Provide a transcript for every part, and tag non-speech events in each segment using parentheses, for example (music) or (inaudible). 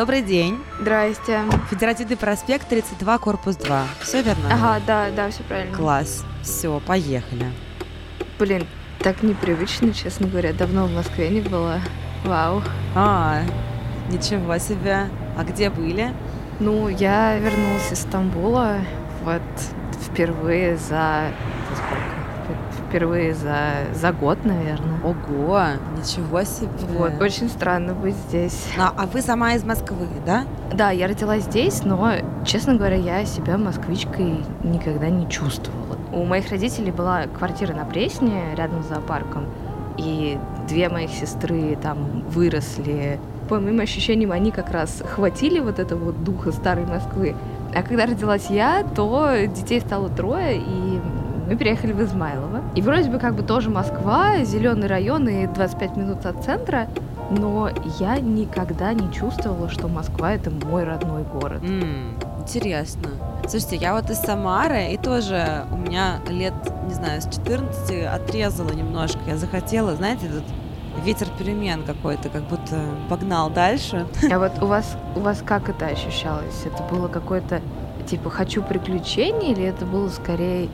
добрый день. Здрасте. Федеративный проспект, 32, корпус 2. Все верно? Ага, да, да, все правильно. Класс. Все, поехали. Блин, так непривычно, честно говоря. Давно в Москве не была. Вау. А, ничего себе. А где были? Ну, я вернулась из Стамбула вот впервые за... Впервые за, за год, наверное. Ого, ничего себе. Вот, очень странно быть здесь. А, а вы сама из Москвы, да? Да, я родилась здесь, но, честно говоря, я себя москвичкой никогда не чувствовала. У моих родителей была квартира на Пресне, рядом с зоопарком, и две моих сестры там выросли. По моим ощущениям, они как раз хватили вот этого вот духа старой Москвы. А когда родилась я, то детей стало трое, и мы переехали в Измайлово. И вроде бы как бы тоже Москва, зеленый район и 25 минут от центра, но я никогда не чувствовала, что Москва это мой родной город. М, интересно. Слушайте, я вот из Самары, и тоже у меня лет, не знаю, с 14 отрезала немножко. Я захотела, знаете, этот ветер перемен какой-то, как будто погнал дальше. А вот у вас, у вас как это ощущалось? Это было какое-то типа хочу приключений или это было скорее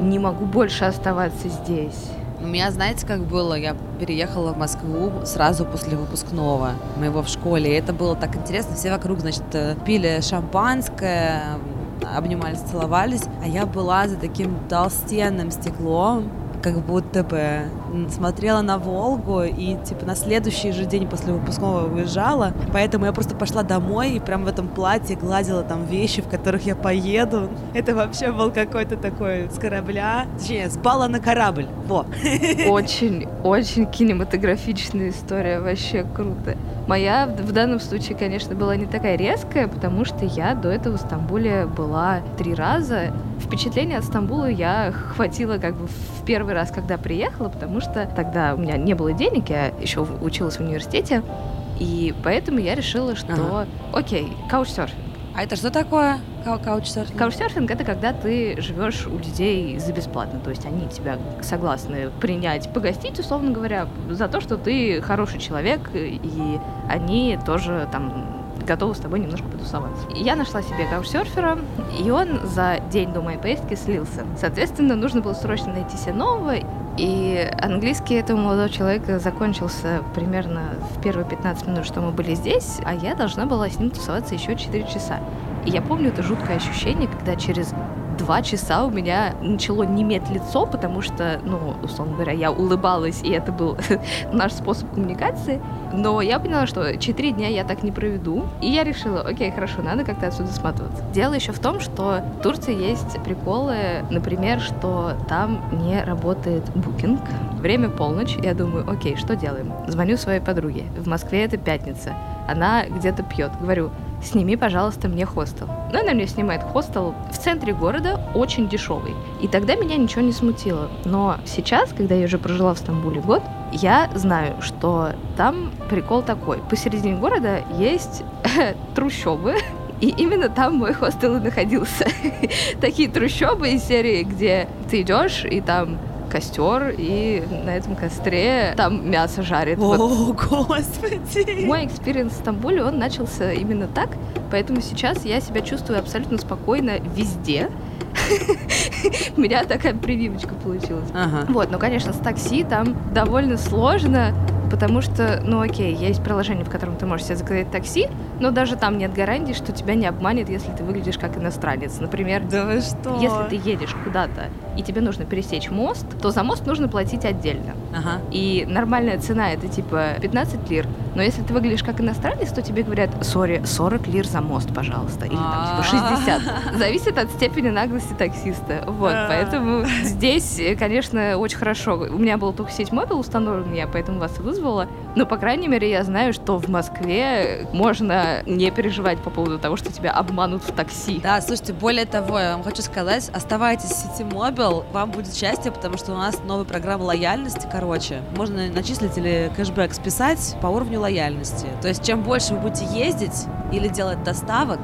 не могу больше оставаться здесь? У меня, знаете, как было? Я переехала в Москву сразу после выпускного моего в школе. И это было так интересно. Все вокруг, значит, э, пили шампанское, обнимались, целовались. А я была за таким толстенным стеклом, как будто бы смотрела на Волгу и типа на следующий же день после выпускного уезжала. Поэтому я просто пошла домой и прям в этом платье гладила там вещи, в которых я поеду. (laughs) Это вообще был какой-то такой с корабля. Точнее, спала на корабль. Во. (laughs) Очень, очень кинематографичная история, вообще круто. Моя в данном случае, конечно, была не такая резкая, потому что я до этого в Стамбуле была три раза. Впечатление от Стамбула я хватила как бы в первый раз, когда приехала, потому что тогда у меня не было денег, я еще училась в университете, и поэтому я решила, что ага. окей, каучсерфинг. А это что такое каучсерфинг? Каучсерфинг это когда ты живешь у людей за бесплатно, то есть они тебя согласны принять, погостить, условно говоря, за то, что ты хороший человек, и они тоже там готовы с тобой немножко потусоваться. Я нашла себе каучсерфера, и он за день до моей поездки слился. Соответственно, нужно было срочно найти себе нового, и английский этого молодого человека закончился примерно в первые 15 минут, что мы были здесь, а я должна была с ним тусоваться еще 4 часа. И я помню это жуткое ощущение, когда через два часа у меня начало неметь лицо, потому что, ну, условно говоря, я улыбалась, и это был (laughs) наш способ коммуникации. Но я поняла, что четыре дня я так не проведу. И я решила, окей, хорошо, надо как-то отсюда сматываться. Дело еще в том, что в Турции есть приколы, например, что там не работает букинг. Время полночь, я думаю, окей, что делаем? Звоню своей подруге. В Москве это пятница. Она где-то пьет. Говорю, сними, пожалуйста, мне хостел. Ну, она мне снимает хостел в центре города, очень дешевый. И тогда меня ничего не смутило. Но сейчас, когда я уже прожила в Стамбуле год, я знаю, что там прикол такой. Посередине города есть (laughs) трущобы, и именно там мой хостел и находился. (laughs) Такие трущобы из серии, где ты идешь, и там костер, и на этом костре там мясо жарит. О, вот. (laughs) господи! Мой experience в Стамбуле, он начался именно так, поэтому сейчас я себя чувствую абсолютно спокойно везде. (laughs) У меня такая прививочка получилась. Ага. Вот, но, конечно, с такси там довольно сложно, потому что, ну окей, есть приложение, в котором ты можешь себе заказать такси, но даже там нет гарантии, что тебя не обманет, если ты выглядишь как иностранец. Например, да вы что? если ты едешь куда-то и тебе нужно пересечь мост, то за мост нужно платить отдельно. Ага. И нормальная цена это типа 15 лир. Но если ты выглядишь как иностранец, то тебе говорят, сори, 40 лир за мост, пожалуйста. Или там типа 60. Зависит от степени наглости таксиста. Вот, поэтому здесь, конечно, очень хорошо. У меня был только сеть мобил установлен, я поэтому вас и вызвала. Но, по крайней мере, я знаю, что в Москве можно не переживать по поводу того, что тебя обманут в такси. Да, слушайте, более того, я вам хочу сказать, оставайтесь в сети мобил, вам будет счастье, потому что у нас новая программа лояльности, короче. Можно начислить или кэшбэк списать по уровню лояльности. То есть, чем больше вы будете ездить или делать доставок,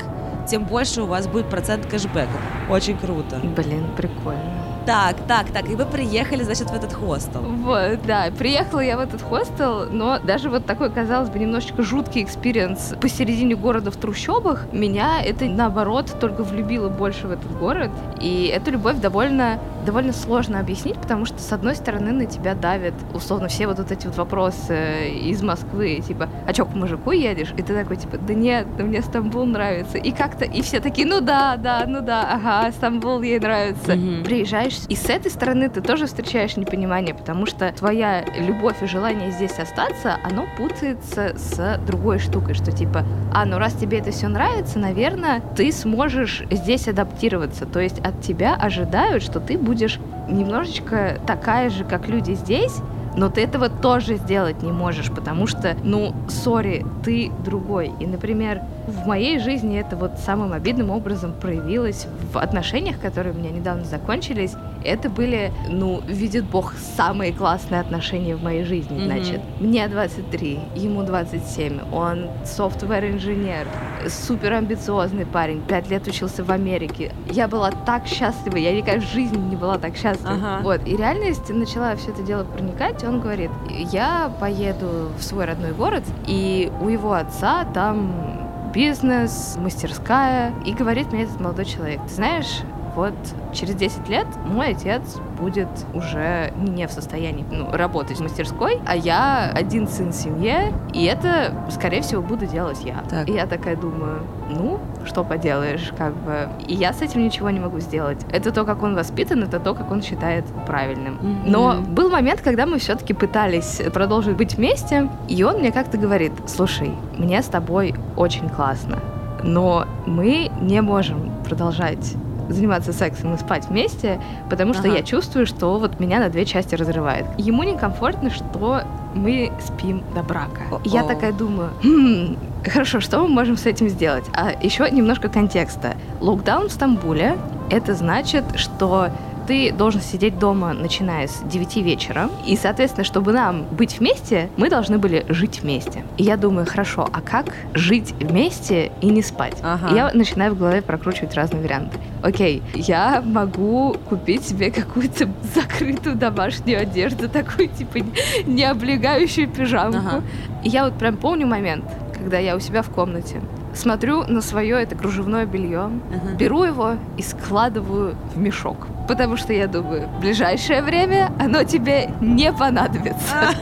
тем больше у вас будет процент кэшбэка. Очень круто. Блин, прикольно. Так, так, так, и вы приехали, значит, в этот хостел. Вот, да, приехала я в этот хостел, но даже вот такой, казалось бы, немножечко жуткий experience посередине города в трущобах, меня это, наоборот, только влюбило больше в этот город, и эту любовь довольно довольно сложно объяснить, потому что, с одной стороны, на тебя давят, условно, все вот, эти вот вопросы из Москвы, типа, а чё, к мужику едешь? И ты такой, типа, да нет, да мне Стамбул нравится. И как-то, и все такие, ну да, да, ну да, ага, Стамбул ей нравится. Mm-hmm. Приезжаешь, и с этой стороны ты тоже встречаешь непонимание, потому что твоя любовь и желание здесь остаться, оно путается с другой штукой, что типа, а, ну раз тебе это все нравится, наверное, ты сможешь здесь адаптироваться. То есть от тебя ожидают, что ты будешь будешь немножечко такая же, как люди здесь, но ты этого тоже сделать не можешь, потому что, ну, сори, ты другой. И, например, в моей жизни это вот самым обидным образом проявилось в отношениях, которые у меня недавно закончились. Это были, ну, видит Бог, самые классные отношения в моей жизни, mm-hmm. значит. Мне 23, ему 27, он софтвер-инженер, супер амбициозный парень, пять лет учился в Америке. Я была так счастлива, я никогда в жизни не была так счастлива. Uh-huh. Вот, и реальность начала все это дело проникать, он говорит, я поеду в свой родной город, и у его отца там бизнес, мастерская. И говорит мне этот молодой человек, ты знаешь, вот через 10 лет мой отец будет уже не в состоянии ну, работать в мастерской, а я один сын в семье, и это, скорее всего, буду делать я. Так. И я такая думаю, ну, что поделаешь, как бы. И я с этим ничего не могу сделать. Это то, как он воспитан, это то, как он считает правильным. Mm-hmm. Но был момент, когда мы все-таки пытались продолжить быть вместе, и он мне как-то говорит, слушай, мне с тобой очень классно, но мы не можем продолжать заниматься сексом и спать вместе, потому что ага. я чувствую, что вот меня на две части разрывает. Ему некомфортно, что мы спим до брака. И я такая думаю, хм, хорошо, что мы можем с этим сделать? А еще немножко контекста. Локдаун в Стамбуле, это значит, что ты должен сидеть дома, начиная с 9 вечера. И, соответственно, чтобы нам быть вместе, мы должны были жить вместе. И я думаю, хорошо, а как жить вместе и не спать? Ага. И я начинаю в голове прокручивать разные варианты. Окей, я могу купить себе какую-то (laughs) закрытую домашнюю одежду, такую, типа, не облегающую пижамку. Ага. И я вот прям помню момент, когда я у себя в комнате смотрю на свое это кружевное белье, uh-huh. беру его и складываю в мешок. Потому что я думаю, в ближайшее время оно тебе не понадобится. (laughs)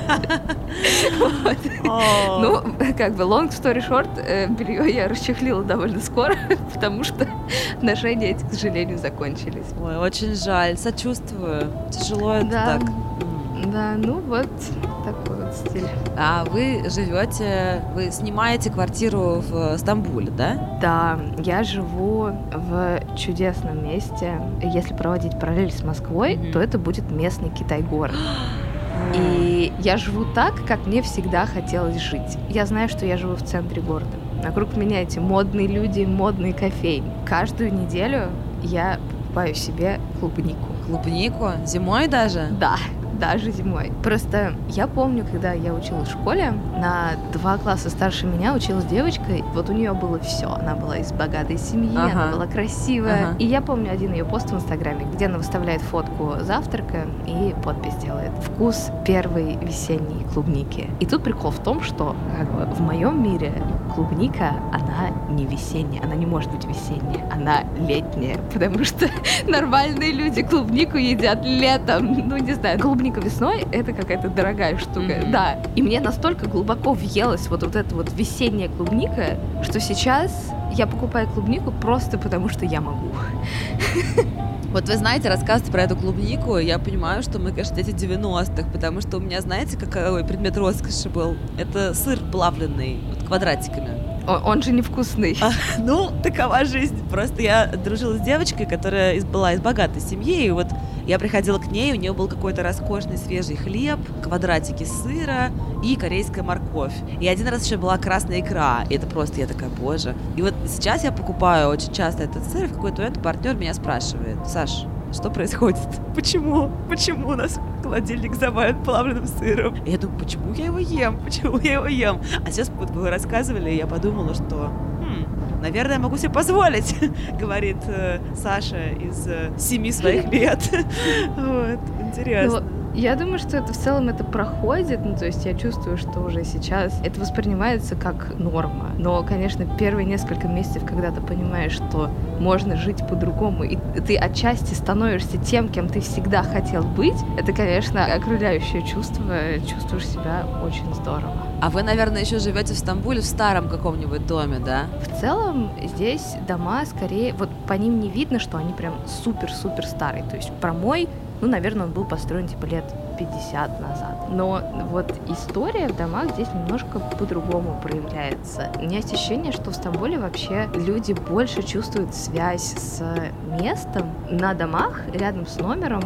Ну, как бы, long story short, э, белье я расчехлила довольно скоро, (laughs) потому что отношения эти, к сожалению, закончились. Ой, очень жаль, сочувствую. Тяжело это так. Да, ну вот такой вот стиль. А вы живете, вы снимаете квартиру в Стамбуле, да? Да, я живу в чудесном месте. Если проводить параллель с Москвой, mm-hmm. то это будет местный Китай-город. (gasps) И я живу так, как мне всегда хотелось жить. Я знаю, что я живу в центре города. Вокруг меня эти модные люди, модные кофейни. Каждую неделю я покупаю себе клубнику. Клубнику? Зимой даже? Да даже зимой. Просто я помню, когда я училась в школе, на два класса старше меня училась девочка, вот у нее было все. Она была из богатой семьи, ага. она была красивая. Ага. И я помню один ее пост в Инстаграме, где она выставляет фотку завтрака и подпись делает. Вкус первой весенней клубники. И тут прикол в том, что как бы, в моем мире клубника, она не весенняя, она не может быть весенняя, она летняя, потому что (laughs) нормальные люди клубнику едят летом. Ну, не знаю, клубника клубника весной — это какая-то дорогая штука. Mm-hmm. Да. И мне настолько глубоко въелась вот, вот эта вот весенняя клубника, что сейчас я покупаю клубнику просто потому, что я могу. Вот вы знаете, рассказывать про эту клубнику, я понимаю, что мы, конечно, дети 90-х, потому что у меня, знаете, какой предмет роскоши был? Это сыр плавленный, вот квадратиками. Он, же невкусный. А, ну, такова жизнь. Просто я дружила с девочкой, которая из, была из богатой семьи, и вот я приходила ней, у нее был какой-то роскошный свежий хлеб, квадратики сыра и корейская морковь. И один раз еще была красная икра. И это просто, я такая, боже. И вот сейчас я покупаю очень часто этот сыр, и в какой-то момент партнер меня спрашивает, Саш, что происходит? (laughs) Почему? Почему у нас холодильник завален плавленным сыром? И я думаю, почему я его ем? Почему я его ем? А сейчас вот вы рассказывали, и я подумала, что наверное, могу себе позволить, (laughs) говорит э, Саша из э, семи своих лет. (laughs) Вот, интересно. Я думаю, что это в целом это проходит, ну, то есть я чувствую, что уже сейчас это воспринимается как норма. Но, конечно, первые несколько месяцев, когда ты понимаешь, что можно жить по-другому, и ты отчасти становишься тем, кем ты всегда хотел быть, это, конечно, окрыляющее чувство, чувствуешь себя очень здорово. А вы, наверное, еще живете в Стамбуле в старом каком-нибудь доме, да? В целом здесь дома скорее, вот по ним не видно, что они прям супер-супер старые. То есть про мой ну, наверное, он был построен типа лет 50 назад. Но вот история в домах здесь немножко по-другому проявляется. У меня есть ощущение, что в Стамбуле вообще люди больше чувствуют связь с местом. На домах рядом с номером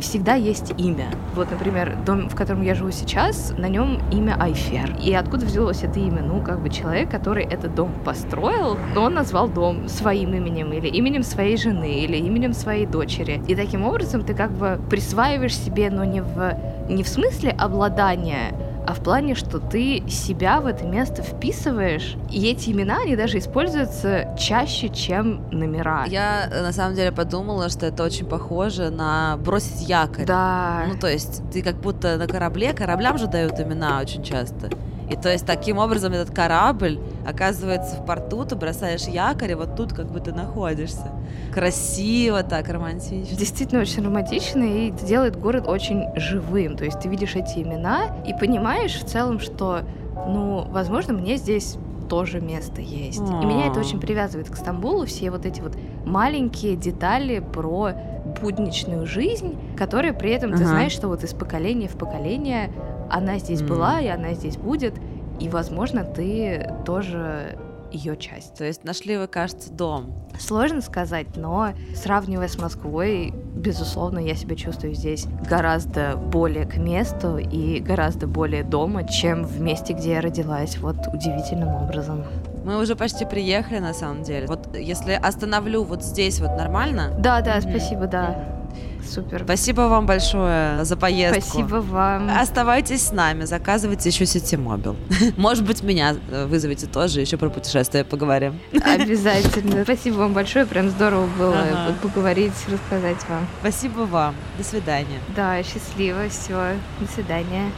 всегда есть имя. Вот, например, дом, в котором я живу сейчас, на нем имя Айфер. И откуда взялось это имя? Ну, как бы человек, который этот дом построил, но он назвал дом своим именем, или именем своей жены, или именем своей дочери. И таким образом ты как бы присваиваешь себе, но не в, не в смысле обладания а в плане, что ты себя в это место вписываешь, и эти имена, они даже используются чаще, чем номера. Я, на самом деле, подумала, что это очень похоже на бросить якорь. Да. Ну, то есть ты как будто на корабле, кораблям же дают имена очень часто. И то есть таким образом этот корабль оказывается в порту, ты бросаешь якорь, и вот тут как бы ты находишься. Красиво так, романтично. Действительно очень романтично, и это делает город очень живым. То есть ты видишь эти имена и понимаешь в целом, что, ну, возможно, мне здесь тоже место есть. И меня это очень привязывает к Стамбулу, все вот эти вот маленькие детали про будничную жизнь, которые при этом ты знаешь, что вот из поколения в поколение она здесь была, и она здесь будет, и, возможно, ты тоже ее часть. То есть нашли вы, кажется, дом. Сложно сказать, но сравнивая с Москвой, безусловно, я себя чувствую здесь гораздо более к месту и гораздо более дома, чем в месте, где я родилась, вот удивительным образом. Мы уже почти приехали, на самом деле. Вот если остановлю вот здесь вот нормально? Да, да, mm-hmm. спасибо, да. Супер. Спасибо вам большое за поездку. Спасибо вам. Оставайтесь с нами, заказывайте еще Ситимобил. (laughs) Может быть, меня э, вызовете тоже, еще про путешествия поговорим. (laughs) Обязательно. Спасибо вам большое, прям здорово было ага. поговорить, рассказать вам. Спасибо вам. До свидания. Да, счастливо, все. До свидания.